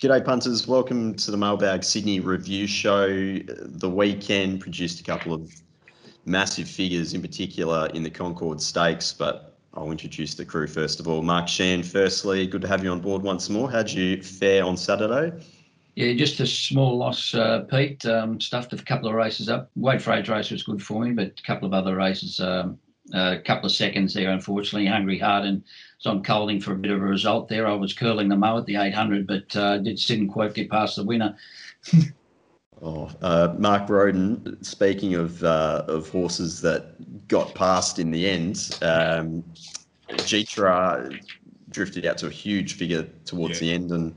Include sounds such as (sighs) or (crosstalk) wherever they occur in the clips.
G'day, punters. Welcome to the Mailbag Sydney review show. The weekend produced a couple of massive figures, in particular in the Concord Stakes, but I'll introduce the crew first of all. Mark Shan, firstly, good to have you on board once more. How'd you fare on Saturday? Yeah, just a small loss, uh, Pete. Um, stuffed a couple of races up. For age race was good for me, but a couple of other races, um, a couple of seconds there, unfortunately. Hungry Heart and was on Colding for a bit of a result there. I was curling the mow at the 800, but uh, did, didn't quite get past the winner. (laughs) oh, uh, Mark Roden. Speaking of uh, of horses that got past in the end, um, Gytrash drifted out to a huge figure towards yeah. the end and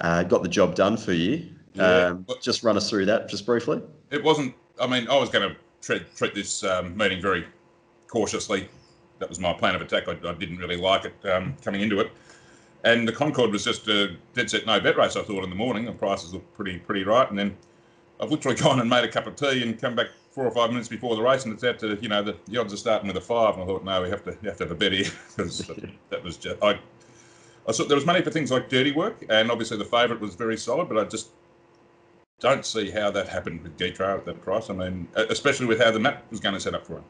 uh, got the job done for you. Yeah. Um, just run us through that just briefly. It wasn't. I mean, I was going to treat, treat this um, meeting very cautiously. That was my plan of attack. I, I didn't really like it um, coming into it. And the Concord was just a dead set no bet race. I thought in the morning the prices looked pretty pretty right, and then I've literally (laughs) gone and made a cup of tea and come back four or five minutes before the race, and it's out to you know the, the odds are starting with a five, and I thought no, we have to have to have a bet here (laughs) because (laughs) that was just I I saw there was money for things like dirty work, and obviously the favourite was very solid, but I just don't see how that happened with Gytrash at that price. I mean, especially with how the map was going to set up for him.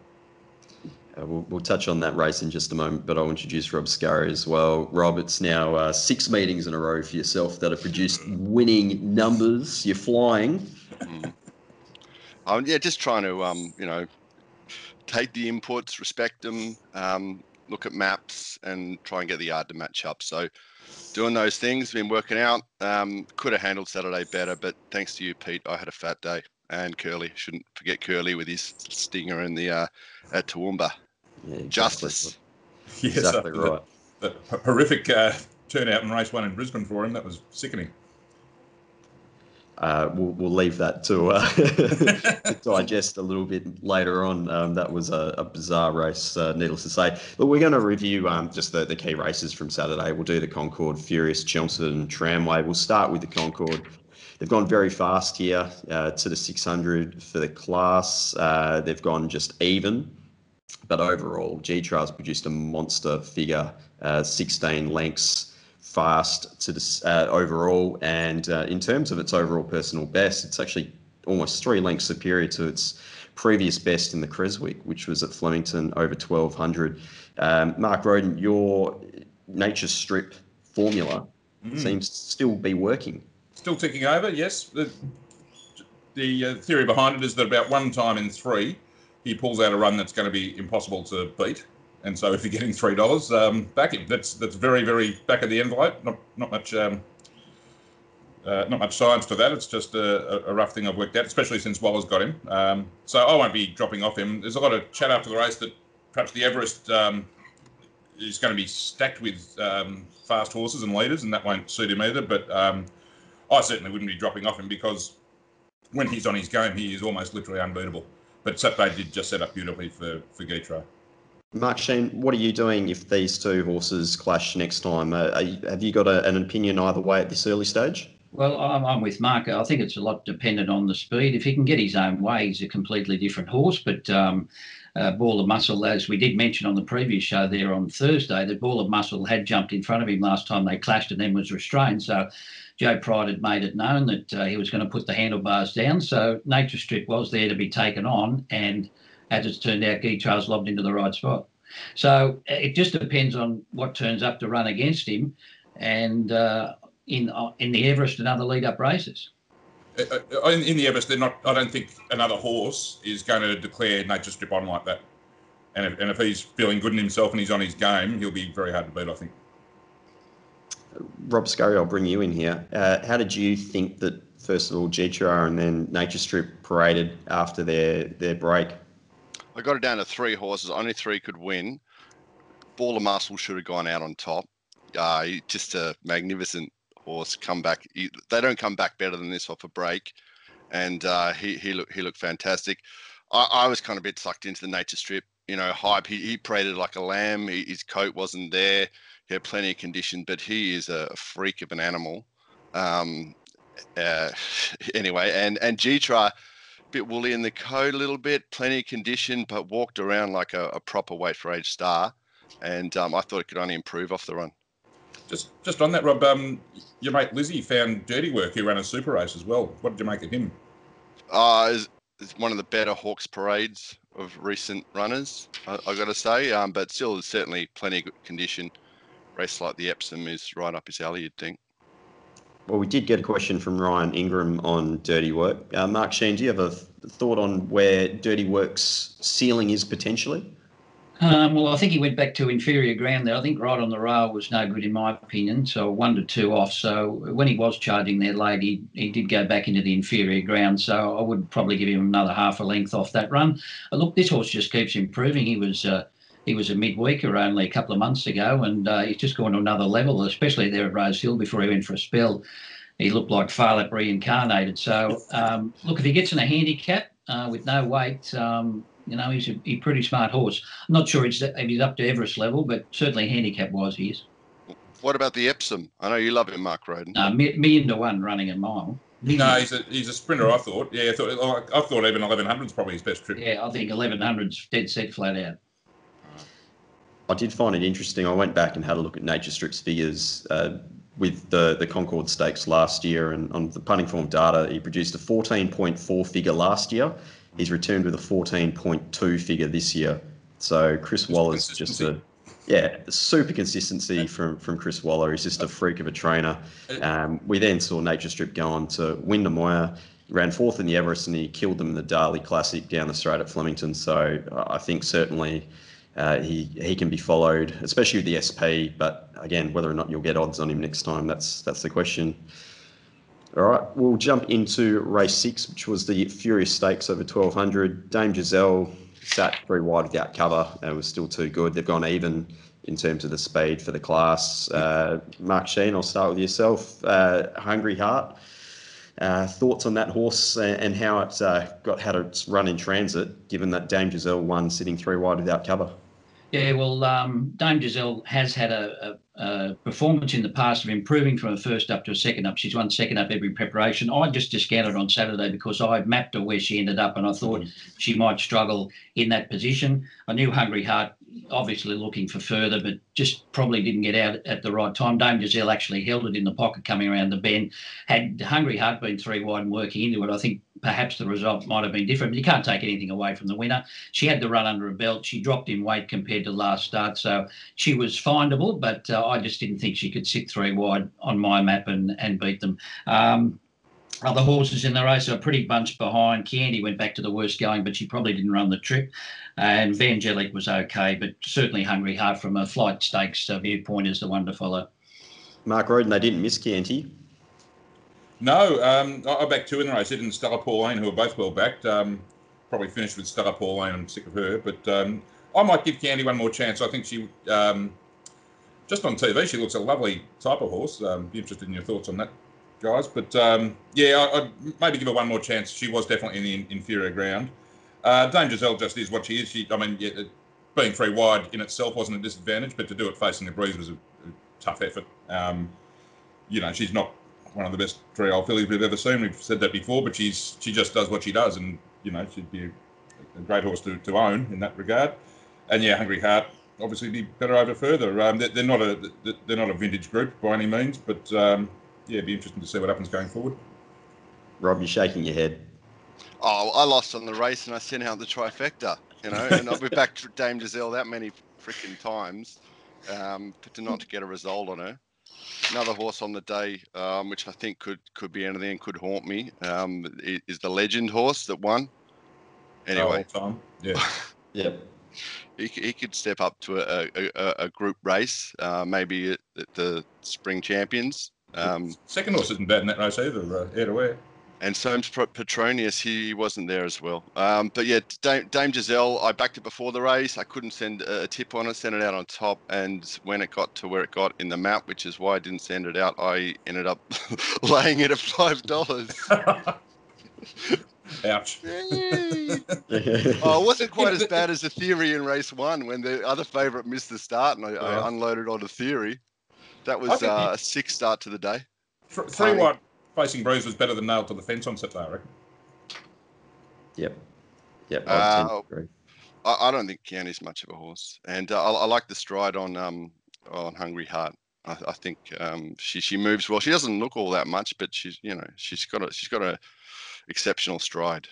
Uh, we'll, we'll, touch on that race in just a moment, but I'll introduce Rob Scurry as well. Rob, it's now uh, six meetings in a row for yourself that have produced winning numbers. You're flying. Mm. Um, yeah, just trying to, um, you know, take the inputs, respect them, um, look at maps and try and get the yard to match up. So doing those things, been working out. Um, could have handled Saturday better, but thanks to you, Pete, I had a fat day. And Curly, shouldn't forget Curly with his stinger in the uh, at Toowoomba. Yeah, exactly. Justice. (laughs) Yes, exactly right. The, the horrific uh, turnout in race one in Brisbane for him. That was sickening. Uh, we'll, we'll leave that to, uh, (laughs) to, digest a little bit later on. Um, that was a, a bizarre race, uh, needless to say. But we're going to review um, just the, the key races from Saturday. We'll do the Concord, Furious, Chelmsford, Tramway. We'll start with the Concord. They've gone very fast here uh, to the 600 for the class. Uh, they've gone just even. But overall, Gytrash produced a monster figure, uh, 16 lengths fast to this uh, overall. And uh, in terms of its overall personal best, it's actually almost three lengths superior to its previous best in the Creswick, which was at Flemington over 1200. Um, Mark Roden, your nature strip formula mm. seems to still be working. Still ticking over, yes. The, the uh, theory behind it is that about one time in three, he pulls out a run that's going to be impossible to beat. And so if you're getting three dollars, um, back him. That's that's very very back of the envelope. Not not much. Um, uh, not much science to that. It's just a, a, rough thing I've worked out, especially since Waller's got him. Um, so I won't be dropping off him. There's a lot of chat after the race that perhaps the Everest um, is going to be stacked with um, fast horses and leaders, and that won't suit him either. But um, I certainly wouldn't be dropping off him because when he's on his game, he is almost literally unbeatable. But Saturday did just set up beautifully for for Gytrash. Mark Sheen, what are you doing if these two horses clash next time? Uh, you, have you got a, an opinion either way at this early stage? Well, I'm, I'm, with Mark. I think it's a lot dependent on the speed. If he can get his own way, he's a completely different horse. But um, uh, Ball of Muscle, as we did mention on the previous show there on Thursday, that Ball of Muscle had jumped in front of him last time they clashed and then was restrained. So Joe Pride had made it known that uh, he was going to put the handlebars down. So Nature Strip was there to be taken on. And as it's turned out, Gytrash lobbed into the right spot. So uh, it just depends on what turns up to run against him, and uh, in uh, in the Everest and other lead up races. Uh, uh, in, in, the Everest, they're not. I don't think another horse is going to declare nature strip on like that. And if, and if he's feeling good in himself and he's on his game, he'll be very hard to beat. I think. Rob Scurry, I'll bring you in here. Uh, how did you think that first of all Gytrash and then Nature Strip paraded after their their break? I got it down to three horses. Only three could win. Ball of Muscle should have gone out on top. Uh, just a magnificent horse. Come back. He, they don't come back better than this off a break, and uh, he he looked he looked fantastic. I, I, was kind of a bit sucked into the nature strip. You know, hype. He, he paraded like a lamb. He, his coat wasn't there. He had plenty of condition, but he is a freak of an animal. Um, uh, (laughs) anyway, and and Gytrash bit woolly in the coat a little bit, plenty of condition, but walked around like a, a proper weight for age star. And um, I thought it could only improve off the run. Just just on that, Rob, um, your mate Lizzie found Dirty Work, who ran a super race as well. What did you make of him? Uh, is, is one of the better Hawkes parades of recent runners, I, I got to say. Um, but still, it's certainly plenty of good condition. Race like the Epsom is right up his alley, you'd think. Well, we did get a question from Ryan Ingram on Dirty Work. Uh, Mark Sheen, do you have a thought on where Dirty Work's ceiling is potentially? Um, well, I think he went back to inferior ground there. I think right on the rail was no good in my opinion. So one to two off. So when he was charging there late, he, he did go back into the inferior ground. So I would probably give him another half a length off that run. Uh, look, this horse just keeps improving. He was uh, he was a midweeker only a couple of months ago, and uh, he's just gone to another level, especially there at Rose Hill before he went for a spell. He looked like Phar Lap reincarnated. So um, look, if he gets in a handicap uh, with no weight. Um, you know, he's a, he's a pretty smart horse. I'm not sure he's, if he's up to Everest level, but certainly handicap wise he is. What about the Epsom? I know you love him, Mark Roden. Uh, million to one running a mile. No, he's a he's a sprinter. I thought. Yeah, I thought I thought even 1100 is probably his best trip. Yeah, I think 1100's dead set flat out. I did find it interesting. I went back and had a look at Nature Strip's figures uh, with the the Concord Stakes last year, and on the punting form data, he produced a 14.4 figure last year He's returned with a 14.2 figure this year. So Chris Waller's just a yeah, super consistency from from Chris Waller. He's just a freak of a trainer. Um, we then saw Nature Strip go on to win the Moir, ran fourth in the Everest, and he killed them in the Darley Classic down the straight at Flemington. So I think certainly uh, he he can be followed, especially with the SP. But again, whether or not you'll get odds on him next time, that's that's the question. All right, we'll jump into race six, which was the Furious Stakes over 1200. Dame Giselle sat very wide without cover and was still too good. They've gone even in terms of the speed for the class. Uh, Mark Sheen, I'll start with yourself. Uh, Hungry Heart. Uh, thoughts on that horse and how it uh, got had its run in transit, given that Dame Giselle won sitting three wide without cover? Yeah, well, um, Dame Giselle has had a, a uh, performance in the past of improving from a first up to a second up. She's won second up every preparation. I just discounted on Saturday because I mapped her where she ended up and I thought mm-hmm. she might struggle in that position. I knew Hungry Heart obviously looking for further, but just probably didn't get out at the right time. Dame Giselle actually held it in the pocket coming around the bend. Had Hungry Heart been three wide and working into it, I think perhaps the result might have been different. But you can't take anything away from the winner. She had the run under her belt. She dropped in weight compared to last start, so she was findable. But uh, I just didn't think she could sit three wide on my map and and beat them. Um, other horses in the race are pretty bunched behind. Candy went back to the worst going, but she probably didn't run the trip. And Vangelic was okay, but certainly Hungry Heart from a flight stakes uh, viewpoint is the one to follow. Mark Roden, they didn't miss Canty. No, um, I, backed two in the race. It and Stella Pauline, who are both well backed. Um, probably finished with Stella Pauline. I'm sick of her, but um, I might give Candy one more chance. I think she, um, just on TV, she looks a lovely type of horse. Um, be interested in your thoughts on that, guys. But um, yeah, I, would maybe give her one more chance. She was definitely in the inferior ground. Uh, Dame Giselle just is what she is. She, I mean, yeah, being three wide in itself wasn't a disadvantage, but to do it facing the breeze was a, a tough effort. You know, she's not one of the best three old fillies we've ever seen. We've said that before, but she's she just does what she does, and you know, she'd be a, a great horse to, to own in that regard. And yeah, Hungry Heart obviously be better over further. Um, they're, they're, not a they're not a vintage group by any means, but um, yeah, it'd be interesting to see what happens going forward. Rob, you're shaking your head. Oh, I lost on the race and I sent out the trifecta, you know, and I'll be back to Dame Giselle that many freaking times, um, to not to get a result on her. Another horse on the day, um, which I think could could be anything and could haunt me, um, is the Legend horse that won. Anyway, oh, yeah, (laughs) yeah. He, he could step up to a, a, a group race, uh, maybe at, at, the Spring Champions. Um, Second horse isn't bad in that race either, uh, air to air and Soames Petronius, he wasn't there as well. Um, but yeah, Dame, Dame, Giselle, I backed it before the race. I couldn't send a tip on it, sent it out on top. And when it got to where it got in the map, which is why I didn't send it out, I ended up (laughs) laying it at $5. (laughs) Ouch. oh, it wasn't (laughs) quite as bad as the theory in race one when the other favourite missed the start and I, I uh-huh. unloaded on the theory. That was uh, a six start to the day. Three one facing Breeze was better than nailed to the fence on Saturday, I reckon. Yep. Yep. Uh, I, I, don't think Keanu's much of a horse, and uh, I, I, like the stride on um, on Hungry Heart. I, I think um, she she moves well. She doesn't look all that much, but she's you know she's got a she's got a exceptional stride.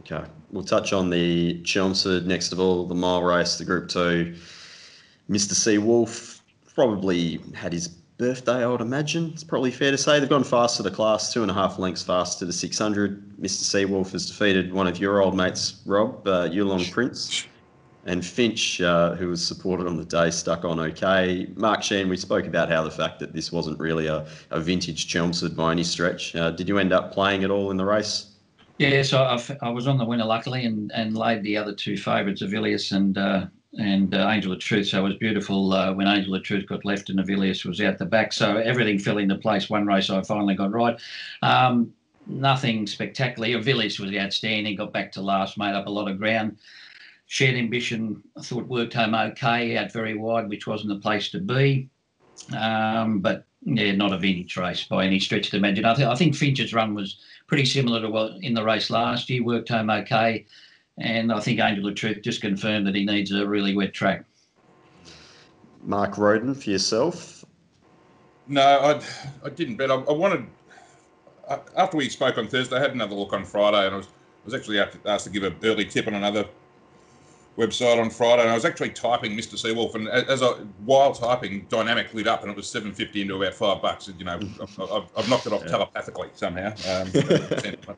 Okay, we'll touch on the Chelmsford next of all, the mile race, the Group Two. Mr. Seawolf probably had his birthday, I would imagine. It's probably fair to say they've gone fast to the class, two and a half lengths fast to the 600. Mr. Seawolf has defeated one of your old mates, Rob, uh, Yulong Prince. And Finch, uh, who was supported on the day, stuck on okay. Mark Sheen, we spoke about how the fact that this wasn't really a, a vintage Chelmsford by any stretch. Uh, did you end up playing at all in the race? Yeah, so I, I was on the winner luckily and, and laid the other two favourites, Avilius and uh, and uh, Angel of Truth. So it was beautiful uh, when Angel of Truth got left and Avilius was out the back. So everything fell into place. One race I finally got right. Um, nothing spectacular. Avilius was outstanding. Got back to last, made up a lot of ground. Shared Ambition, I thought worked home okay, out very wide, which wasn't the place to be. Um, but yeah, not a vintage race by any stretch of the imagination. I, th- I think Finch's run was pretty similar to what in the race last year. Worked home okay. And I think Angel of Truth just confirmed that he needs a really wet track. Mark Roden for yourself? No, I, I didn't bet. I, I wanted, after we spoke on Thursday, I had another look on Friday and I was, I was actually asked to give an early tip on another website on Friday, and I was actually typing Mr. Seawolf, and as I while typing, dynamic lit up, and it was seven fifty into about five bucks. You know, I've, I've knocked it off yeah. telepathically somehow. Um, (laughs) so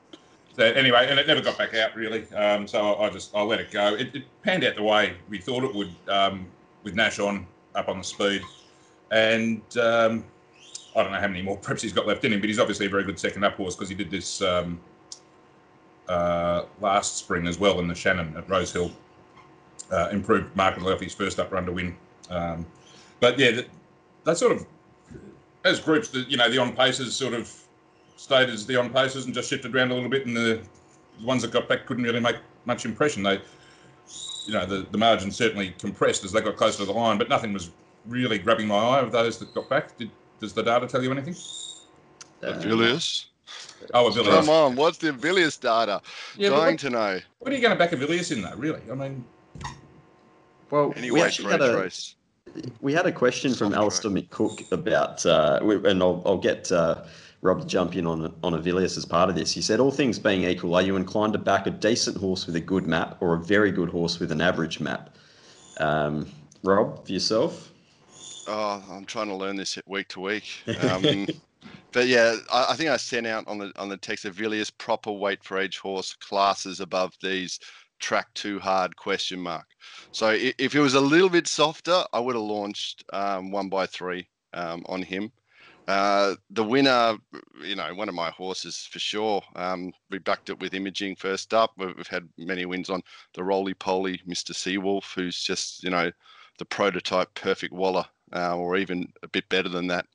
anyway, and it never got back out really. Um, so I, just I let it go. It, it, panned out the way we thought it would um, with Nash on up on the speed, and um, I don't know how many more (laughs) preps he's got left in him, but he's obviously a very good second up horse because he did this um, uh, last spring as well in the Shannon at Rosehill. Uh, improved markedly off his first up run to win. Um, but yeah, that sort of as groups, the, you know, the on paces sort of stayed as the on paces and just shifted around a little bit, and the, the ones that got back couldn't really make much impression. They, you know, the, the margin certainly compressed as they got closer to the line, but nothing was really grabbing my eye of those that got back. Did, does the data tell you anything? Uh, Avilius. Oh, Avilius. Come on, what's the Avilius data? Yeah, Trying to know. What are you going to back Avilius in, though, really? I mean. Well, anyway, we actually had a, race. We had a question from Alistair McCook about, uh, and I'll, I'll get uh, Rob to jump in on on Avilius as part of this. He said, "All things being equal, are you inclined to back a decent horse with a good map or a very good horse with an average map?" Um, Rob, for yourself. Oh, I'm trying to learn this week to week. (laughs) Um, but yeah, I, I, think I sent out on the on the text Avilius proper weight for age horse classes above these track too hard question mark. So if it was a little bit softer, I would have launched um, one by three um, on him. Uh, the winner, you know, one of my horses for sure. Um, we backed it with imaging first up. We've, we've had many wins on the roly poly Mr. Seawolf, who's just, you know, the prototype perfect Waller, uh, or even a bit better than that.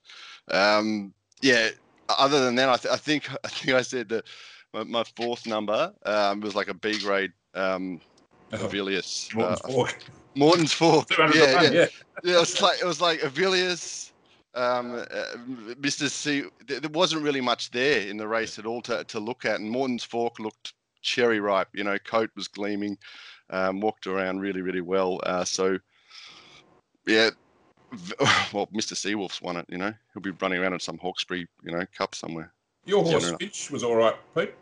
Um, yeah. Other than that, I, th- I, think (laughs) I think I said that my, my fourth number um, was like a B grade um, Avilius. Morton's uh, Fork. Morton's Fork. Yeah, yeah. yeah. yeah. It was like it was like Avilius, um, uh, Mr. C. There wasn't really much there in the race at all to, to look at, and Morton's Fork looked cherry ripe. You know, coat was gleaming, um, walked around really, really well. Uh, so, yeah, (laughs) well, Mr. Seawolf's won it. You know, he'll be running around in some Hawkesbury, you know, cup somewhere. Your horse Finch was all right, Pete.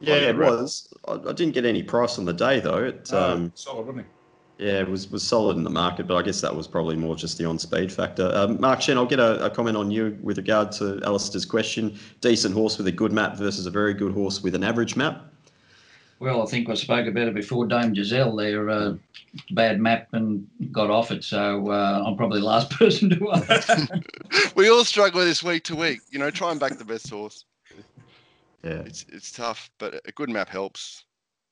Yeah, it was. I, I, didn't get any price on the day though. It, oh, um, solid, wasn't he? Yeah, it was was solid in the market, but I guess that was probably more just the on speed factor. Um, Mark Shen, I'll get a, a, comment on you with regard to Alistair's question. Decent horse with a good map versus a very good horse with an average map. Well, I think I spoke about it before. Dame Giselle, their uh, bad map and got off it, so uh, I'm probably the last (laughs) person to ask. we all struggle this week to week. You know, try and back the best horse yeah, it's it's tough, but a good map helps.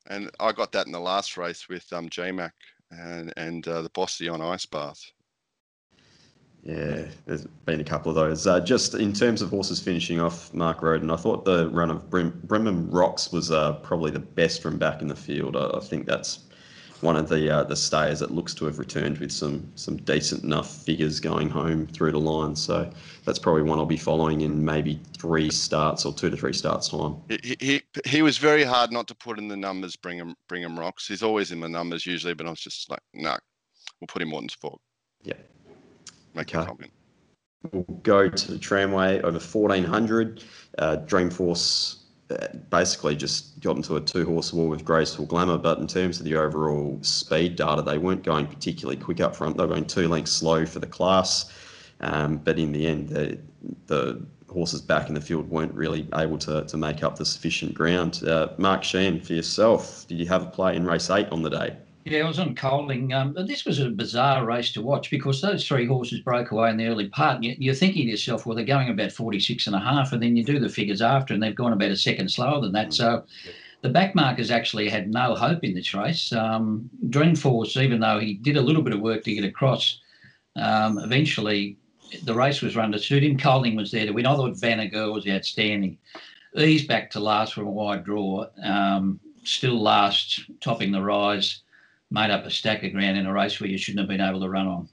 And I got that in the last race with um, JMac and and uh, the Bossy on Ice Bath. Yeah, there's been a couple of those. Uh, just in terms of horses finishing off Mark Roden, I thought the run of Brim, Brimham Rocks was uh, probably the best from back in the field. I, I think that's one of the uh, the stayers that looks to have returned with some some decent enough figures going home through the line. So that's probably one I'll be following in maybe three starts or two to three starts time. He he, he was very hard not to put in the numbers. Bring him bring him rocks. He's always in the numbers usually, but I was just like, no, nah, we'll put him Morton's Fork. Yeah. make a Okay. comment. We'll go to the tramway over 1400. Uh, Dreamforce basically just got into a two horse war with Graceful Glamour, but in terms of the overall speed data, they weren't going particularly quick up front. They were going two lengths slow for the class. Um, but in the end, the, the horses back in the field weren't really able to, to make up the sufficient ground. Uh, Mark Sheehan, for yourself, did you have a play in race eight on the day? Yeah, I was on Colding. Um, this was a bizarre race to watch because those three horses broke away in the early part. And you, you're thinking to yourself, well, they're going about 46 and a half, and then you do the figures after, and they've gone about a second slower than that. So the backmarkers actually had no hope in this race. Um, Dreamforce, even though he did a little bit of work to get across, um, eventually the race was run to suit him. Colding was there to win. I thought Vanna Girl was outstanding. Ease back to last from a wide draw. Um, still last, topping the rise made up a stack of ground in a race where you shouldn't have been able to run on.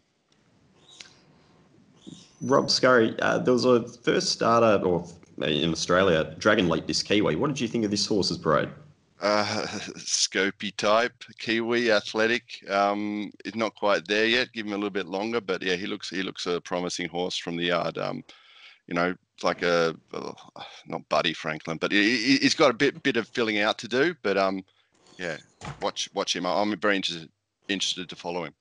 Rob Scurry, uh, there was a first starter, or in Australia, Dragon Leap this Kiwi. What did you think of this horse's parade? Uh, (laughs) Scopy type, Kiwi, athletic. Um, is not quite there yet. Give him a little bit longer, but yeah, he looks he looks a promising horse from the yard. Um, you know, like a uh, not Buddy Franklin, but he, he- he's got a bit bit of filling out to do. But um, yeah, watch watch him. I'm very interested interested to follow him.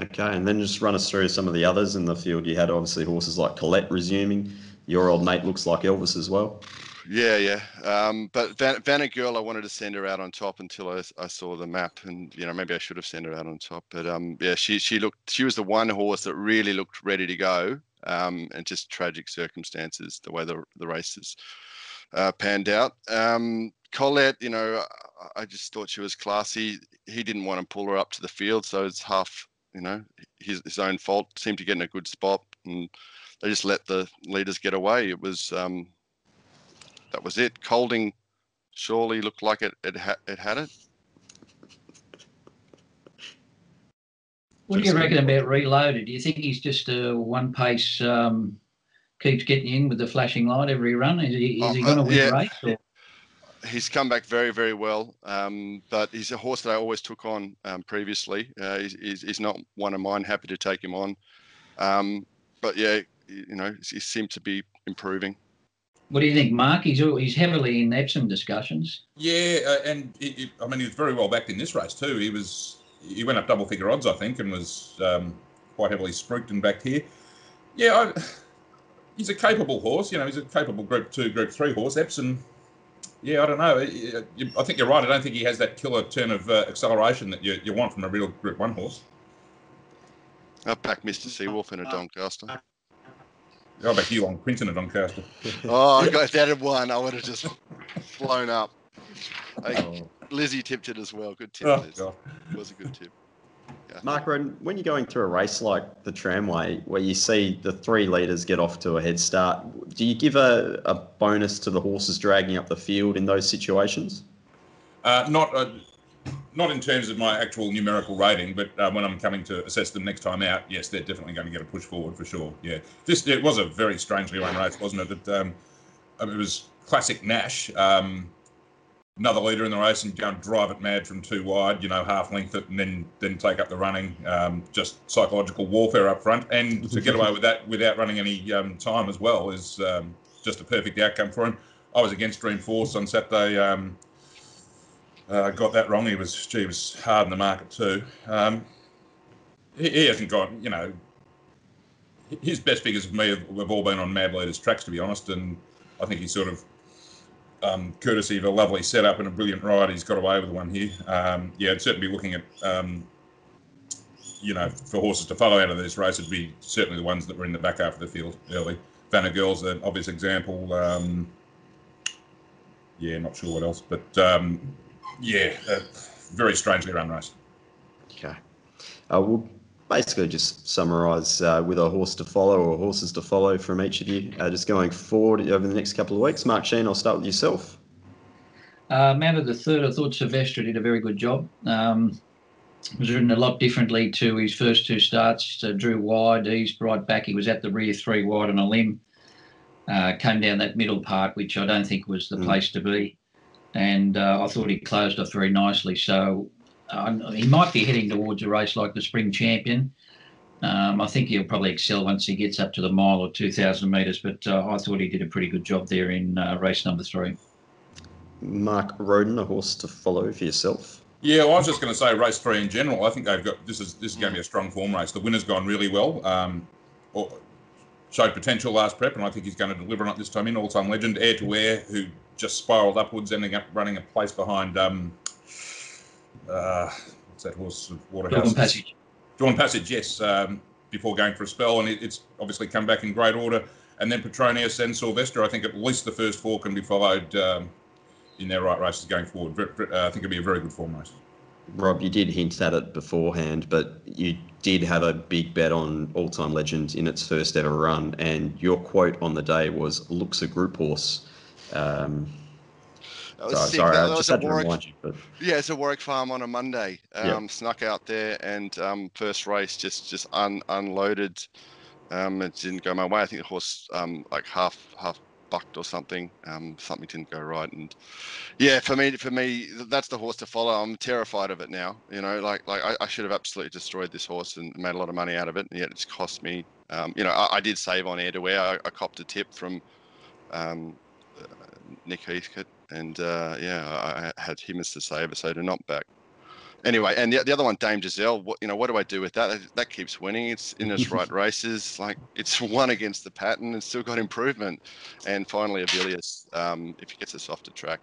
Okay, and then just run us through some of the others in the field. You had obviously horses like Colette resuming. Your old mate looks like Elvis as well. Yeah, yeah. Um, but Van, Vanna Girl, I wanted to send her out on top until I, I saw the map, and you know maybe I should have sent her out on top. But um, yeah, she she looked she was the one horse that really looked ready to go. Um, and just tragic circumstances the way the the races uh, panned out. Um, Colette, you know, I, just thought she was classy. He didn't want to pull her up to the field, so it's half you know his his own fault. Seemed to get in a good spot, and they just let the leaders get away. It was um, that was it. Colding surely looked like it it, ha- it had it. What do you reckon about Reloaded? Do you think he's just a one pace, um, keeps getting in with the flashing light every run? Is he, is he Oh, going to uh, win the race? Or? He's come back very very well, um, but he's a horse that I always took on um, previously. Uh, he's, he's, he's not one of mine. Happy to take him on, um, but yeah, you know he seemed to be improving. What do you think, Mark? He's he's heavily in Epsom discussions. Yeah, uh, and it, it, I mean, he was very well backed in this race too. He was he went up double figure odds, I think, and was um, quite heavily spruiked and backed here. Yeah, I, (sighs) he's a capable horse. You know, he's a capable Group Two, Group Three horse. Epsom. Yeah, I don't know. I think you're right. I don't think he has that killer turn of uh, acceleration that you, you want from a real Group One horse. I back Mr. Seawolf in a Doncaster. Go back you on Quinton at Doncaster. (laughs) Oh, I got that at one. I would have just flown up. Hey, Oh. Lizzie tipped it as well. Good tip, Oh, Liz. God. It was a good tip. Mark when you're going through a race like the tramway, where you see the three leaders get off to a head start, do you give a, a bonus to the horses dragging up the field in those situations? Uh, not uh, not in terms of my actual numerical rating, but uh, when I'm coming to assess them next time out, yes, they're definitely going to get a push forward for sure. Yeah, this it was a very strangely run race, wasn't it? It, um, it was classic Nash. Um, another leader in the race and go and drive it mad from too wide, you know, half length it and then then take up the running. Um, just psychological warfare up front, and (laughs) to get away with that without running any um, time as well is um, just a perfect outcome for him. I was against Dream Force on Saturday. Um, uh, got that wrong. He was, gee, he was hard in the market too. Um, he, he hasn't got, you know, his best figures for me have, have all been on Mad Leaders tracks, to be honest. And I think he's sort of, um, courtesy of a lovely setup and a brilliant ride, he's got away with one here. Um, yeah, I'd certainly be looking at, um, you know, for horses to follow out of this race, it'd be certainly the ones that were in the back half of the field early. Vanna Girl's an obvious example. Um, yeah, not sure what else, but um, yeah, very strangely run race. Okay. Uh, we'll basically just summarise uh, with a horse to follow or horses to follow from each of you, uh, just going forward over the next couple of weeks. Mark Sheen, I'll start with yourself. Uh, man of the third, I thought Sylvester did a very good job. Um, was ridden a lot differently to his first two starts. Uh, drew wide, eased right back. He was at the rear three wide on a limb. Uh, came down that middle part, which I don't think was the Mm. place to be. And uh, I thought he closed off very nicely. So uh, he might be heading towards a race like the Spring Champion. Um, I think he'll probably excel once he gets up to the mile or 2,000 metres, but uh, I thought he did a pretty good job there in uh, race number three. Mark Roden, a horse to follow for yourself. Yeah, well, I was just going to say race three in general. I think they've got this is this is going to be a strong form race. The winner's gone really well. Um, or- showed potential last prep, and I think he's going to deliver on it this time in. All time legend, Air to Air, who just spiralled upwards, ending up running a place behind um, uh, what's that horse? Waterhouse. Dawn Passage. Dawn Passage, yes, um, before going for a spell, and it, it's obviously come back in great order. And then Petronius and Sylvester, I think at least the first four can be followed um, in their right races going forward. Ver- ver- uh, I think it'll be a very good form race. Rob, you did hint at it beforehand, but you did have a big bet on All Time Legend in its first ever run, and your quote on the day was "looks a group horse." Um, That was sorry, sick. sorry, That- I that just was a had to Warwick- you. But Yeah, it's a Warwick Farm on a Monday. Um. Snuck out there and um, first race just just un- unloaded. Um, it didn't go my way. I think the horse um, like half half bucked or something. Um, something didn't go right. And yeah, for me for me that's the horse to follow. I'm terrified of it now. You know, like like I, I should have absolutely destroyed this horse and made a lot of money out of it, and yet it's cost me. Um, you know, I, I did save on Air to Air. I, I copped a tip from um, uh, Nick Heathcote, and uh, yeah, I, had him as the saver, so to not back. Anyway, and the, the other one, Dame Giselle. What you know, what do I do with that? That- That keeps winning. It's in its right (laughs) races. Like it's (laughs) won against the pattern and still got improvement. And finally, Avilius, um, if he gets a softer track,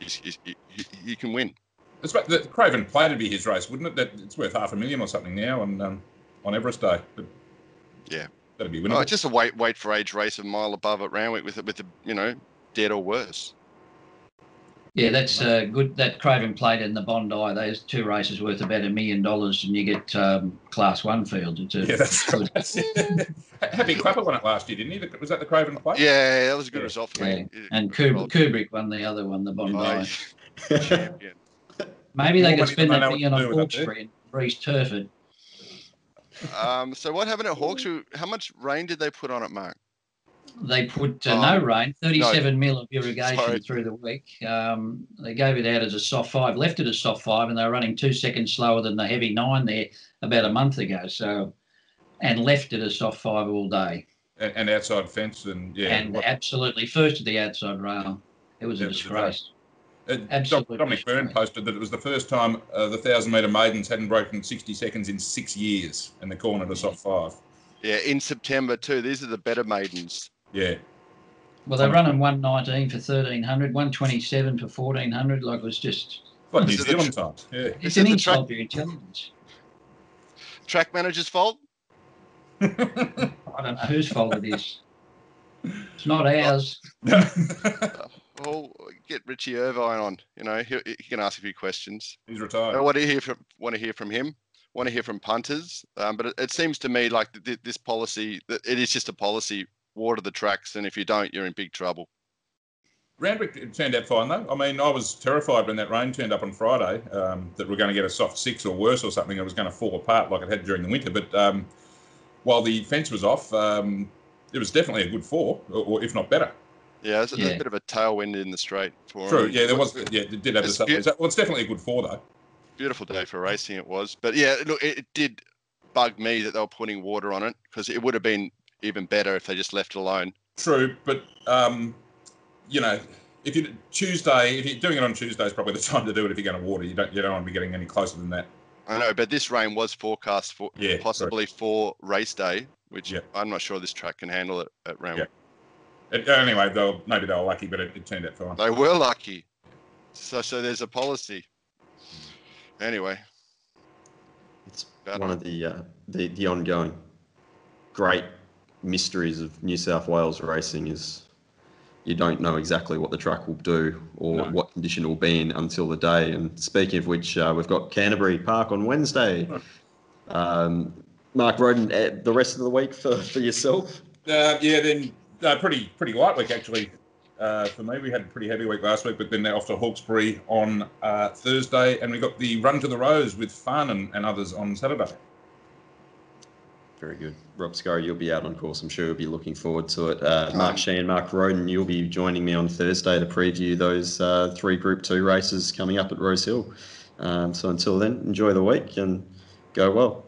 he, can win. It's about, the Craven Plate would be his race, wouldn't it? That it's worth half a million or something now on um, on Everest Day. But Yeah. that'd be Oh, winnable. just a wait wait for age race a mile above at Randwick with with the you know dead or worse. Yeah, that's uh, good. That Craven Plate and the Bondi, those two races worth about a million dollars, and you get um, Class One fields. It's a, yeah, that's, good. that's (laughs) it. Happy Clapper won it last year, didn't he? Was that the Craven Plate? Yeah, that was a good Yeah. result for Yeah, me. And Kubrick, result. Kubrick won the other one, the Bondi. Oh, champion. (laughs) Maybe they More could spend that know million on do with Hawkesbury and Reese Turford. Um, so what happened at Hawkesbury? How much rain did they put on it, Mark? They put uh, Oh, no rain, 37 mil of irrigation Sorry. through the week. Um, they gave it out as a soft five, left it as soft five, and they were running two seconds slower than the heavy nine there about a month ago. So, and left it as soft five all day, And, and outside fence and yeah. and what- absolutely first to the outside rail. It was a Yeah, a disgrace. Uh, Absolutely Dominic Byrne posted that it was the first time uh, the thousand metre maidens hadn't broken 60 seconds in six years, in the corner calling it a soft five. Yeah, in September too. These are the better maidens. Yeah, Well, they're running 119 for 1300, 127 for 1400. Like it was just, like New This is the Zealand times. Yeah, it's an is the insult track- to your intelligence. Track manager's fault. I don't know whose fault it is. It's not ours. (laughs) Well, get Richie Irvine on. You know, he, he can ask a few questions. he's I retired. want to hear from want to hear from him. Want to hear from punters. Um, but it, it seems to me like th- this policy that it is just a policy. Water the tracks, and if you don't, you're in big trouble. Randwick it turned out fine though. I mean, I was terrified when that rain turned up on Friday um, that we're going to get a soft six or worse or something. It was going to fall apart like it had during the winter. But um, while the fence was off, um, it was definitely a good four, or, or if not better. Yeah, there's, there's Yeah. a bit of a tailwind in the straight for True. him. Yeah, there was. Yeah, it did have the It's stuff. beau- Well, it's definitely a good four though. beautiful day for racing it was but yeah look it, it did bug me that they were putting water on it because it would have been even better if they just left it alone True, but um, you know, if you Tuesday, if you're doing it on Tuesday, is probably the (laughs) time to do it. If you're going to water, you don't you don't want to be getting any closer than that. i know but this rain was forecast for Yeah, possibly for race day which Yeah. i'm not sure this track can handle it at Randwick. It, anyway, they'll maybe they were lucky, but it, it turned out fine. they were lucky so so there's a policy anyway It's one of the, uh, the the ongoing great mysteries of New South Wales racing is you don't know exactly what the track will do or No. what condition it will be in until the day. And speaking of which, uh, we've got Canterbury Park on Wednesday. Um, Mark Roden, uh, the rest of the week for, for yourself. Uh, yeah, then uh, pretty pretty light week actually uh, for me. We had a pretty heavy week last week, but then they're off to Hawkesbury on uh, Thursday, and we got the Run to the Rose with Fun and, and others on Saturday. Very good. Rob Scurry, you'll be out on course. I'm sure you'll be looking forward to it. Uh, Mark Sheehan, Mark Roden, you'll be joining me on Thursday to preview those uh, three Group 2 races coming up at Rose Hill. Um, so until then, enjoy the week and go well.